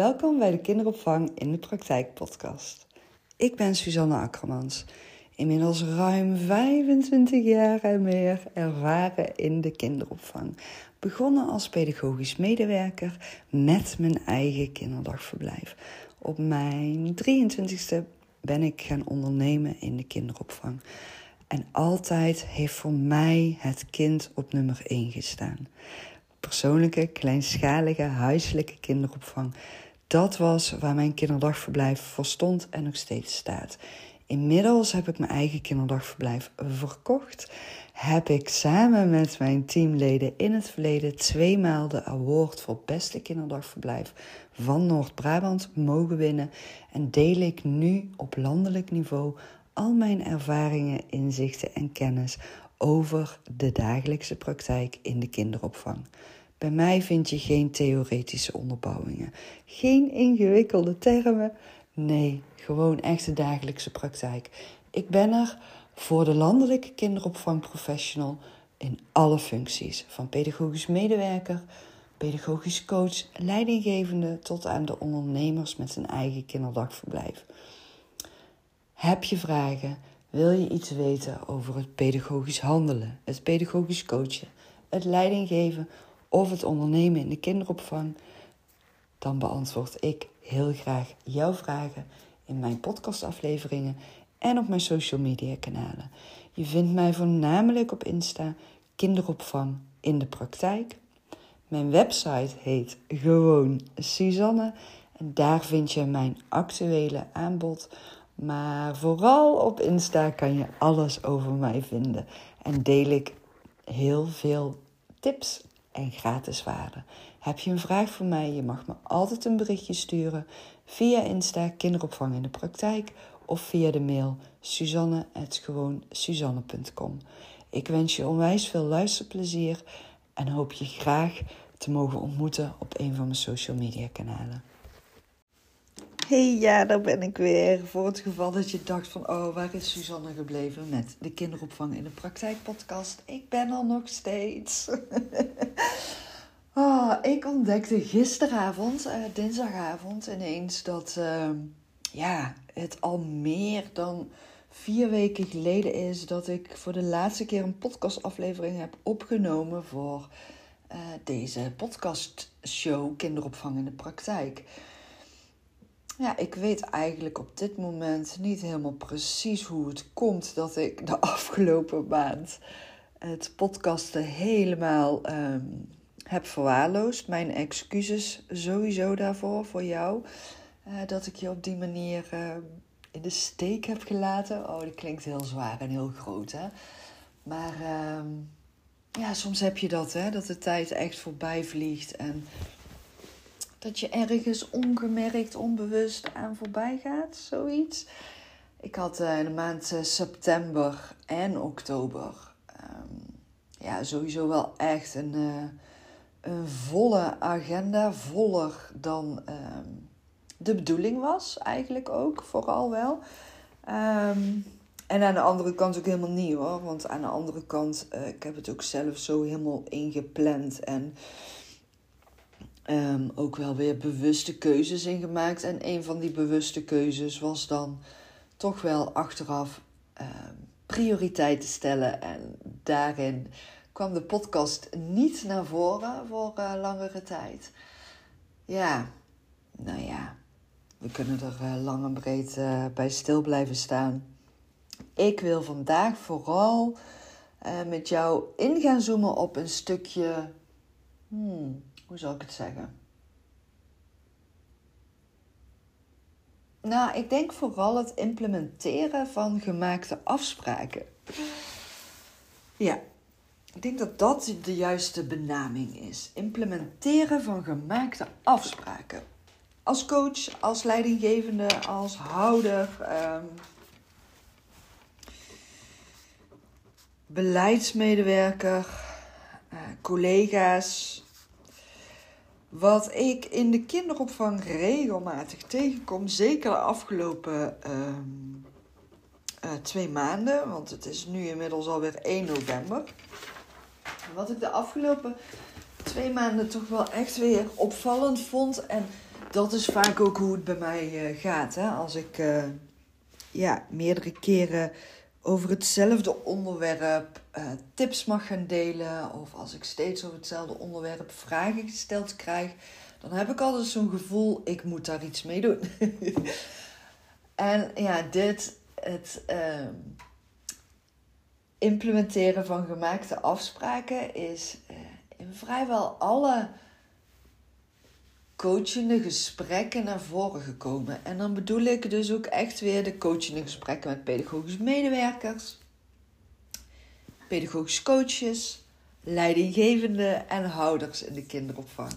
Welkom bij de Kinderopvang in de Praktijk podcast. Ik ben Suzanne Akkermans, inmiddels ruim 25 jaar en meer ervaren in de kinderopvang. Begonnen als pedagogisch medewerker met mijn eigen kinderdagverblijf. Op mijn 23ste ben ik gaan ondernemen in de kinderopvang. En altijd heeft voor mij het kind op nummer 1 gestaan. Persoonlijke, kleinschalige, huiselijke kinderopvang. Dat was waar mijn kinderdagverblijf voor stond en nog steeds staat. Inmiddels heb ik mijn eigen kinderdagverblijf verkocht. Heb ik samen met mijn teamleden in het verleden tweemaal de award voor beste kinderdagverblijf van Noord-Brabant mogen winnen. En deel ik nu op landelijk niveau al mijn ervaringen, inzichten en kennis over de dagelijkse praktijk in de kinderopvang. Bij mij vind je geen theoretische onderbouwingen, geen ingewikkelde termen. Nee, gewoon echte dagelijkse praktijk. Ik ben er voor de landelijke kinderopvangprofessional in alle functies, van pedagogisch medewerker, pedagogisch coach, leidinggevende tot aan de ondernemers met zijn eigen kinderdagverblijf. Heb je vragen? Wil je iets weten over het pedagogisch handelen, het pedagogisch coachen, het leidinggeven of het ondernemen in de kinderopvang? Dan beantwoord ik heel graag jouw vragen in mijn podcastafleveringen en op mijn social media kanalen. Je vindt mij voornamelijk op Insta kinderopvang in de praktijk. Mijn website heet gewoon Suzanne en daar vind je mijn actuele aanbod maar vooral op Insta kan je alles over mij vinden. En deel ik heel veel tips en gratis waarden. Heb je een vraag voor mij? Je mag me altijd een berichtje sturen via Insta Kinderopvang in de Praktijk of via de mail suzanne.gewoonsuzanne.com. Ik wens je onwijs veel luisterplezier en hoop je graag te mogen ontmoeten op een van mijn social media kanalen. Hey, ja, daar ben ik weer. Voor het geval dat je dacht van, oh, waar is Suzanne gebleven met de kinderopvang in de praktijk podcast? Ik ben er nog steeds. oh, ik ontdekte gisteravond, uh, dinsdagavond, ineens dat, uh, ja, het al meer dan vier weken geleden is dat ik voor de laatste keer een podcastaflevering heb opgenomen voor uh, deze podcastshow Kinderopvang in de praktijk. Ja, ik weet eigenlijk op dit moment niet helemaal precies hoe het komt dat ik de afgelopen maand het podcasten helemaal um, heb verwaarloosd. Mijn excuses sowieso daarvoor, voor jou. Uh, dat ik je op die manier uh, in de steek heb gelaten. Oh, dat klinkt heel zwaar en heel groot, hè. Maar uh, ja, soms heb je dat, hè. Dat de tijd echt voorbij vliegt en dat je ergens ongemerkt, onbewust aan voorbij gaat, zoiets. Ik had uh, in de maand uh, september en oktober um, ja, sowieso wel echt een, uh, een volle agenda. Voller dan um, de bedoeling was, eigenlijk ook, vooral wel. Um, en aan de andere kant ook helemaal niet hoor. Want aan de andere kant, ik heb het ook zelf zo helemaal ingepland. En um, ook wel weer bewuste keuzes in gemaakt. En een van die bewuste keuzes was dan toch wel achteraf um, prioriteiten stellen. En daarin kwam de podcast niet naar voren voor uh, langere tijd. Ja, nou ja, we kunnen er uh, lang en breed uh, bij stil blijven staan. Ik wil vandaag vooral met jou in gaan zoomen op een stukje. Hmm, hoe zal ik het zeggen? Nou, ik denk vooral het implementeren van gemaakte afspraken. Ja, ik denk dat dat de juiste benaming is. Implementeren van gemaakte afspraken. Als coach, als leidinggevende, als houder, um, beleidsmedewerker, uh, collega's, wat ik in de kinderopvang regelmatig tegenkom, zeker de afgelopen uh, twee maanden, want het is nu inmiddels alweer 1 november. Wat ik de afgelopen twee maanden toch wel echt weer opvallend vond en dat is vaak ook hoe het bij mij gaat. Hè? Als ik ja, meerdere keren over hetzelfde onderwerp tips mag gaan delen. Of als ik steeds over hetzelfde onderwerp vragen gesteld krijg. Dan heb ik altijd zo'n gevoel, ik moet daar iets mee doen. en ja, dit, het ehm, implementeren van gemaakte afspraken is uh, in vrijwel alle coachende gesprekken naar voren gekomen. En dan bedoel ik dus ook echt weer de coachende gesprekken met pedagogische medewerkers, pedagogische coaches, leidinggevenden en houders in de kinderopvang.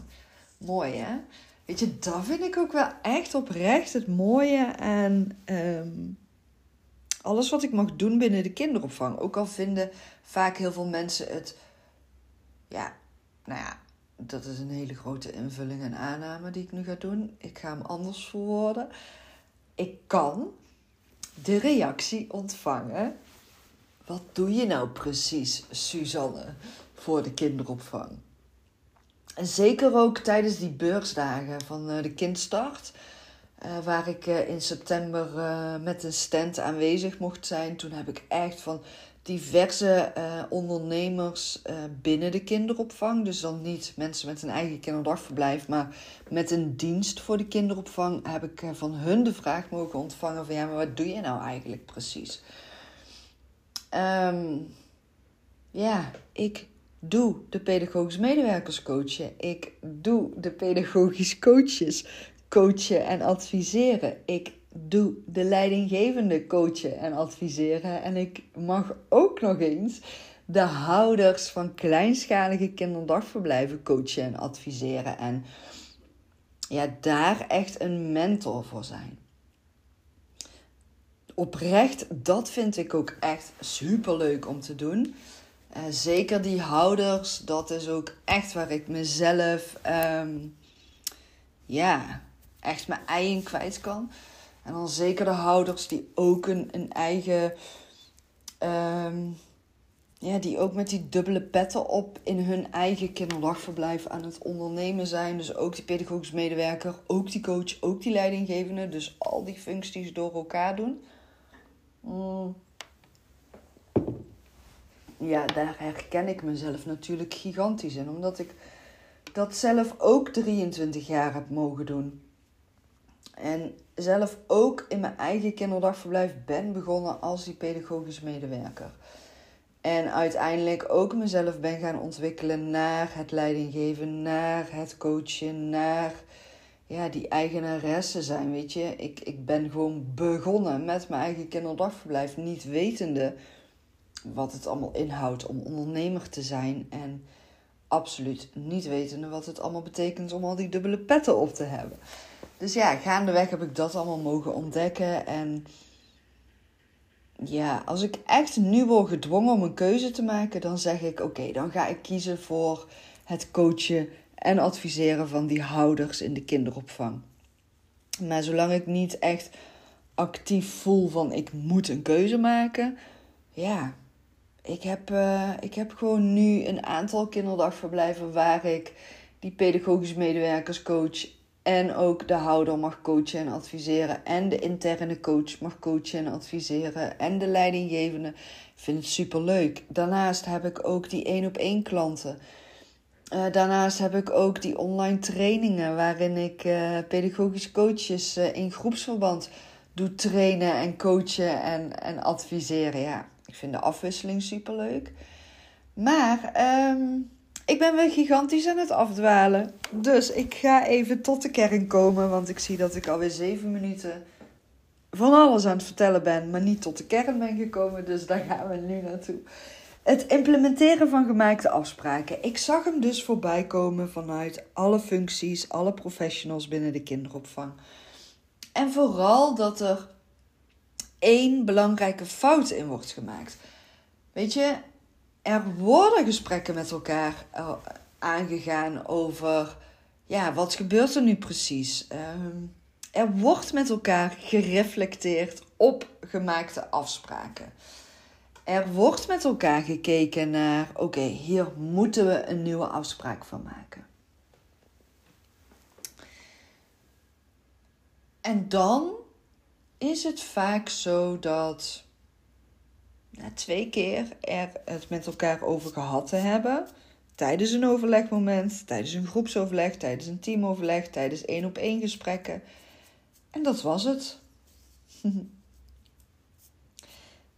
Mooi hè? Weet je, dat vind ik ook wel echt oprecht het mooie en ehm, alles wat ik mag doen binnen de kinderopvang. Ook al vinden vaak heel veel mensen het, ja, nou ja, dat is een hele grote invulling en aanname die ik nu ga doen. Ik ga hem anders verwoorden. Ik kan de reactie ontvangen. Wat doe je nou precies, Suzanne, voor de kinderopvang? En zeker ook tijdens die beursdagen van eh, de Kindstart. Uh, waar ik uh, in september uh, met een stand aanwezig mocht zijn. Toen heb ik echt van diverse ondernemers binnen de kinderopvang. Dus dan niet mensen met een eigen kinderdagverblijf, maar met een dienst voor de kinderopvang. Heb ik van hun de vraag mogen ontvangen: van ja, maar wat doe je nou eigenlijk precies? Um, ja, ik doe de pedagogisch medewerkers coachen. Ik doe de pedagogisch coaches coachen en adviseren. Ik doe de leidinggevende coachen en adviseren. En ik mag ook nog eens de houders van kleinschalige kinderdagverblijven coachen en adviseren. En ja, daar echt een mentor voor zijn. Oprecht, dat vind ik ook echt super leuk om te doen. Uh, zeker die houders, dat is ook echt waar ik mezelf, um, ja, echt mijn ei kwijt kan. En dan zeker de houders die ook een, een eigen, um, ja, die ook met die dubbele petten op in hun eigen kinderdagverblijf aan het ondernemen zijn. Dus ook die pedagogisch medewerker, ook die coach, ook die leidinggevende. Dus al die functies door elkaar doen. Mm ja, daar herken ik mezelf natuurlijk gigantisch in. Omdat ik dat zelf ook 23 jaar heb mogen doen. En zelf ook in mijn eigen kinderdagverblijf ben begonnen als die pedagogisch medewerker. En uiteindelijk ook mezelf ben gaan ontwikkelen naar het leidinggeven, naar het coachen, naar ja, die eigenaresse zijn. Weet je, ik, ik ben gewoon begonnen met mijn eigen kinderdagverblijf, niet wetende wat het allemaal inhoudt om ondernemer te zijn. En absoluut niet wetende wat het allemaal betekent om al die dubbele petten op te hebben. Dus ja, gaandeweg heb ik dat allemaal mogen ontdekken. En ja, als ik echt nu word gedwongen om een keuze te maken, dan zeg ik: oké, dan ga ik kiezen voor het coachen en adviseren van die houders in de kinderopvang. Maar zolang ik niet echt actief voel van ik moet een keuze maken, ja, ik heb, uh, ik heb gewoon nu een aantal kinderdagverblijven waar ik die pedagogisch medewerkers coach en ook de houder mag coachen en adviseren. En de interne coach mag coachen en adviseren. En de leidinggevende. Ik vind het super leuk. Daarnaast heb ik ook die één op één klanten. Uh, daarnaast heb ik ook die online trainingen waarin ik uh, pedagogisch coaches in groepsverband doe trainen en coachen en, en adviseren. Ja, ik vind de afwisseling super leuk. Maar ehm, ik ben weer gigantisch aan het afdwalen. Dus ik ga even tot de kern komen. Want ik zie dat ik alweer zeven minuten van alles aan het vertellen ben. Maar niet tot de kern ben gekomen. Dus daar gaan we nu naartoe. Het implementeren van gemaakte afspraken. Ik zag hem dus voorbij komen vanuit alle functies, alle professionals binnen de kinderopvang. En vooral dat er één belangrijke fout in wordt gemaakt. Weet je, er worden gesprekken met elkaar eh, aangegaan over, ja, wat gebeurt er nu precies? Ehm, er wordt met elkaar gereflecteerd op gemaakte afspraken. Er wordt met elkaar gekeken naar, oké, hier moeten we een nieuwe afspraak van maken. En dan is het vaak zo dat na twee keer er het met elkaar over gehad te hebben, tijdens een overlegmoment, tijdens een groepsoverleg, tijdens een teamoverleg, tijdens één op één gesprekken. En dat was het.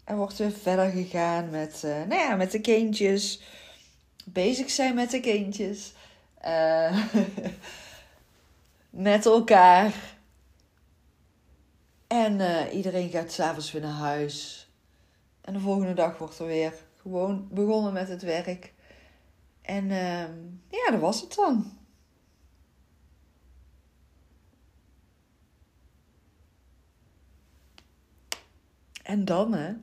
er wordt weer verder gegaan met, uh, nou ja, met de kindjes. Bezig zijn met de kindjes. Uh, met elkaar. En uh, iedereen gaat s'avonds weer naar huis. En de volgende dag wordt er weer gewoon begonnen met het werk. En uh, ja, dat was het dan. En dan, hè?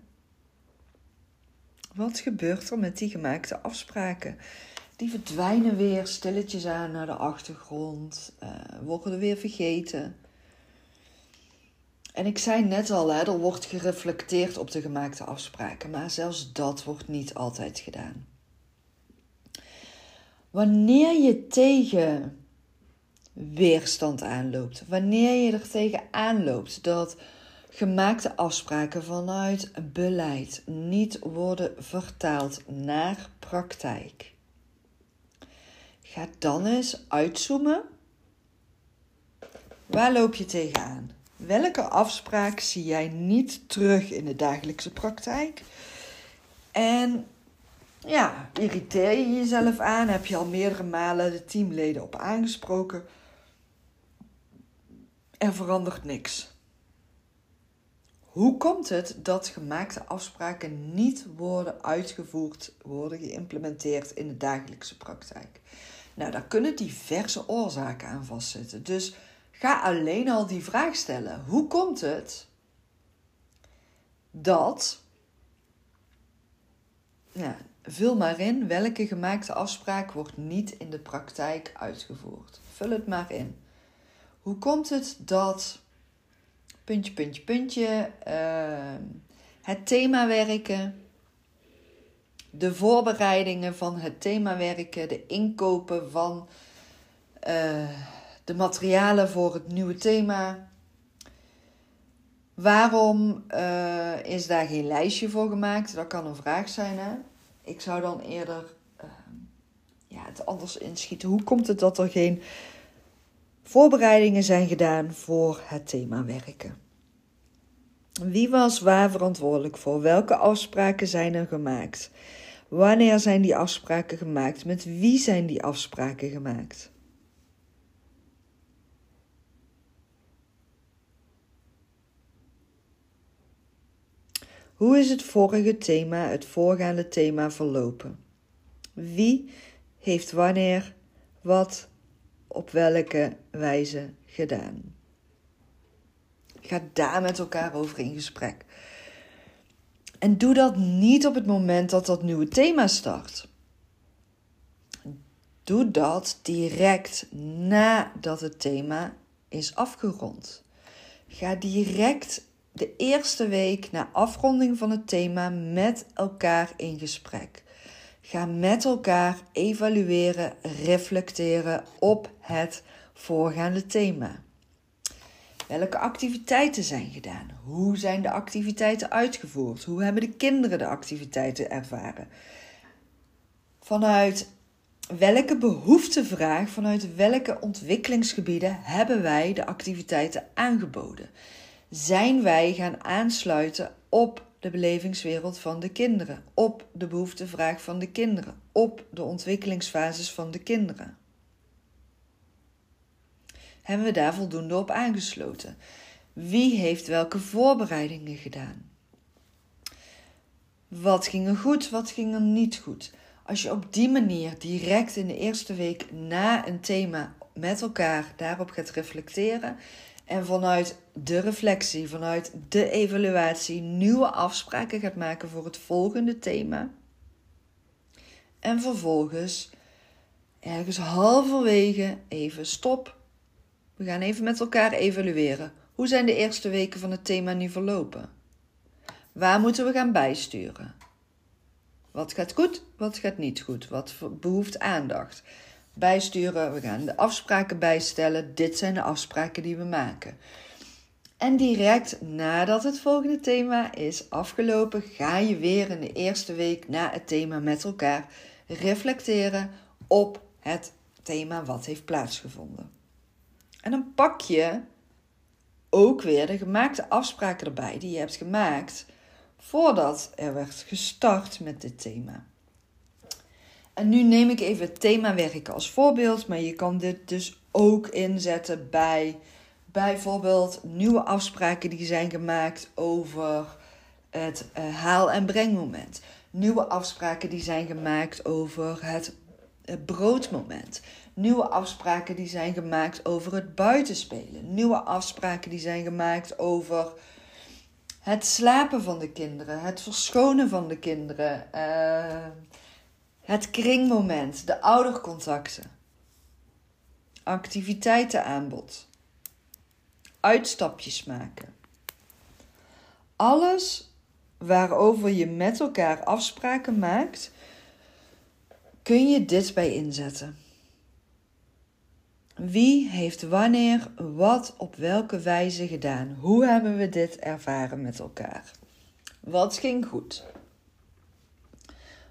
Wat gebeurt er met die gemaakte afspraken? Die verdwijnen weer stilletjes aan naar de achtergrond, uh, worden weer vergeten. En ik zei net al, hè, er wordt gereflecteerd op de gemaakte afspraken, maar zelfs dat wordt niet altijd gedaan. Wanneer je tegen weerstand aanloopt, wanneer je er tegen aanloopt dat gemaakte afspraken vanuit beleid niet worden vertaald naar praktijk, ga dan eens uitzoomen. Waar loop je tegenaan? Welke afspraak zie jij niet terug in de dagelijkse praktijk? En ja, irriteer je jezelf aan? Heb je al meerdere malen de teamleden op aangesproken? Er verandert niks. Hoe komt het dat gemaakte afspraken niet worden uitgevoerd, worden geïmplementeerd in de dagelijkse praktijk? Nou, daar kunnen diverse oorzaken aan vastzitten. Dus Ga alleen al die vraag stellen. Hoe komt het dat. Ja, vul maar in welke gemaakte afspraak wordt niet in de praktijk uitgevoerd. Vul het maar in. Hoe komt het dat. Puntje, puntje, puntje. Uh, het thema werken. De voorbereidingen van het thema werken. De inkopen van. Uh, de materialen voor het nieuwe thema. Waarom uh, is daar geen lijstje voor gemaakt? Dat kan een vraag zijn. Hè? Ik zou dan eerder uh, ja, het anders inschieten. Hoe komt het dat er geen voorbereidingen zijn gedaan voor het thema werken? Wie was waar verantwoordelijk voor? Welke afspraken zijn er gemaakt? Wanneer zijn die afspraken gemaakt? Met wie zijn die afspraken gemaakt? Hoe is het vorige thema, het voorgaande thema, verlopen? Wie heeft wanneer wat op welke wijze gedaan? Ga daar met elkaar over in gesprek. En doe dat niet op het moment dat dat nieuwe thema start. Doe dat direct nadat het thema is afgerond. Ga direct de eerste week na afronding van het thema met elkaar in gesprek. Ga met elkaar evalueren, reflecteren op het voorgaande thema. Welke activiteiten zijn gedaan? Hoe zijn de activiteiten uitgevoerd? Hoe hebben de kinderen de activiteiten ervaren? Vanuit welke behoeftevraag, vanuit welke ontwikkelingsgebieden hebben wij de activiteiten aangeboden? Zijn wij gaan aansluiten op de belevingswereld van de kinderen, op de behoeftevraag van de kinderen, op de ontwikkelingsfases van de kinderen. Hebben we daar voldoende op aangesloten? Wie heeft welke voorbereidingen gedaan? Wat ging er goed, wat ging er niet goed? Als je op die manier direct in de eerste week na een thema met elkaar daarop gaat reflecteren, en vanuit de reflectie, vanuit de evaluatie, nieuwe afspraken gaat maken voor het volgende thema. En vervolgens ergens halverwege even stop. We gaan even met elkaar evalueren. Hoe zijn de eerste weken van het thema nu verlopen? Waar moeten we gaan bijsturen? Wat gaat goed, wat gaat niet goed? Wat behoeft aandacht? bijsturen. We gaan de afspraken bijstellen. Dit zijn de afspraken die we maken. En direct nadat het volgende thema is afgelopen, ga je weer in de eerste week na het thema met elkaar reflecteren op het thema wat heeft plaatsgevonden. En dan pak je ook weer de gemaakte afspraken erbij die je hebt gemaakt voordat er werd gestart met dit thema. En nu neem ik even het thema werken als voorbeeld, maar je kan dit dus ook inzetten bij bijvoorbeeld nieuwe afspraken die zijn gemaakt over het uh, haal- en brengmoment. Nieuwe afspraken die zijn gemaakt over het, het broodmoment. Nieuwe afspraken die zijn gemaakt over het buitenspelen. Nieuwe afspraken die zijn gemaakt over het slapen van de kinderen, het verschonen van de kinderen, uh, het kringmoment, de oudercontacten, activiteitenaanbod, uitstapjes maken. Alles waarover je met elkaar afspraken maakt, kun je dit bij inzetten. Wie heeft wanneer wat op welke wijze gedaan? Hoe hebben we dit ervaren met elkaar? Wat ging goed?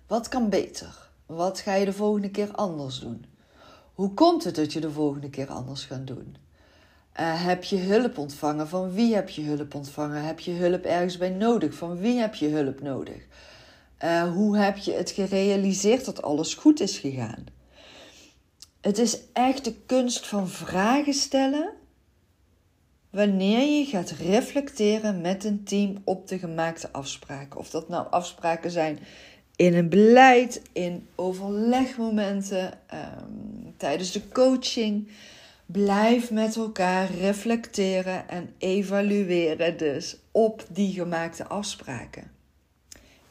Wat kan beter? Wat ga je de volgende keer anders doen? Hoe komt het dat je de volgende keer anders gaat doen? Uh, heb je hulp ontvangen? Van wie heb je hulp ontvangen? Heb je hulp ergens bij nodig? Van wie heb je hulp nodig? Uh, hoe heb je het gerealiseerd dat alles goed is gegaan? Het is echt de kunst van vragen stellen wanneer je gaat reflecteren met een team op de gemaakte afspraken. Of dat nou afspraken zijn in een beleid, in overlegmomenten, um, tijdens de coaching. Blijf met elkaar reflecteren en evalueren dus op die gemaakte afspraken.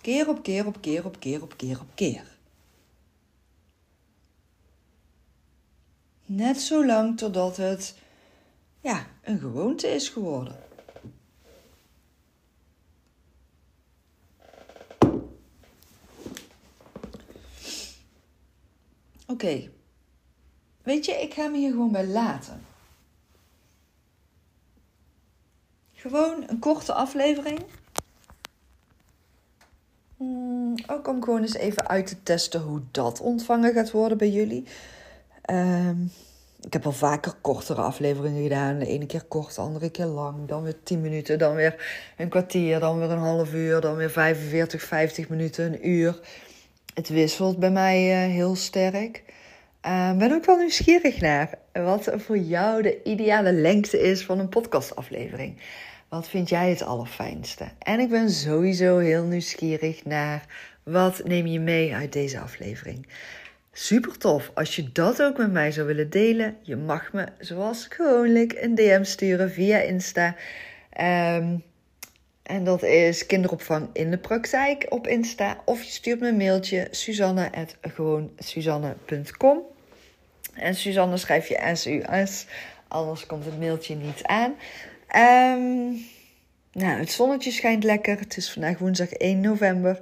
Keer op keer op keer op keer op keer op keer. Net zo lang totdat het ja, een gewoonte is geworden. Oké. Weet je, ik ga me hier gewoon bij laten. Gewoon een korte aflevering. Hmm, ook om gewoon eens even uit te testen hoe dat ontvangen gaat worden bij jullie. Um, ik heb al vaker kortere afleveringen gedaan. De ene keer kort, de andere keer lang. Dan weer 10 minuten, dan weer een kwartier, dan weer een half uur, dan weer 45, 50 minuten, een uur. Het wisselt bij mij uh, heel sterk. Uh, ben ook wel nieuwsgierig naar wat voor jou de ideale lengte is van een podcastaflevering. Wat vind jij het allerfijnste? En ik ben sowieso heel nieuwsgierig naar wat neem je mee uit deze aflevering. Super tof als je dat ook met mij zou willen delen. Je mag me zoals gewoonlijk een DM sturen via Insta. Um, en dat is kinderopvang in de praktijk op Insta. Of je stuurt me een mailtje suzanne.gewoonsuzanne.com En Suzanne schrijf je S-U-S, anders komt het mailtje niet aan. Um, nou, het zonnetje schijnt lekker. Het is vandaag woensdag 1 november.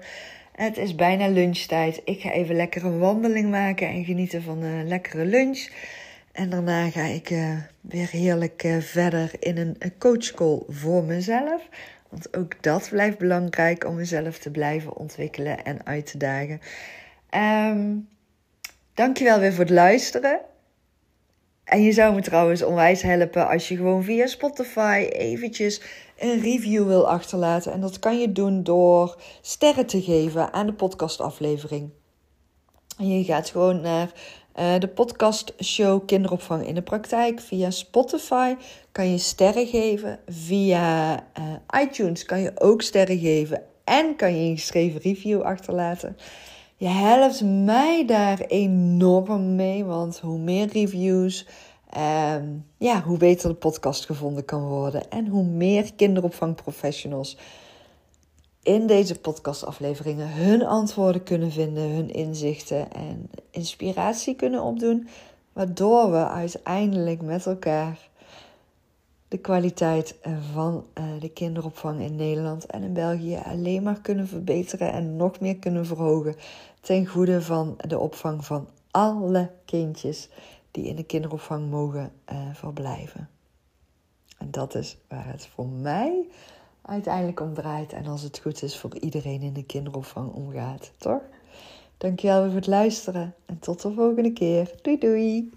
Het is bijna lunchtijd. Ik ga even lekker een wandeling maken en genieten van een lekkere lunch. En daarna ga ik uh, weer heerlijk uh, verder in een coachcall voor mezelf. Want ook dat blijft belangrijk om mezelf te blijven ontwikkelen en uit te dagen. Um, dankjewel weer voor het luisteren. En je zou me trouwens onwijs helpen als je gewoon via Spotify eventjes een review wil achterlaten. En dat kan je doen door sterren te geven aan de podcastaflevering. En je gaat gewoon naar uh, de podcastshow Kinderopvang in de Praktijk. Via Spotify kan je sterren geven. Via uh, iTunes kan je ook sterren geven. En kan je een geschreven review achterlaten. Je helpt mij daar enorm mee, want hoe meer reviews, um, ja, hoe beter de podcast gevonden kan worden. En hoe meer kinderopvangprofessionals in deze podcastafleveringen hun antwoorden kunnen vinden, hun inzichten en inspiratie kunnen opdoen. Waardoor we uiteindelijk met elkaar de kwaliteit van uh, de kinderopvang in Nederland en in België alleen maar kunnen verbeteren en nog meer kunnen verhogen ten goede van de opvang van alle kindjes die in de kinderopvang mogen uh, verblijven. En dat is waar het voor mij uiteindelijk om draait. En als het goed is voor iedereen in de kinderopvang omgaat, toch? Dankjewel voor het luisteren en tot de volgende keer. Doei doei!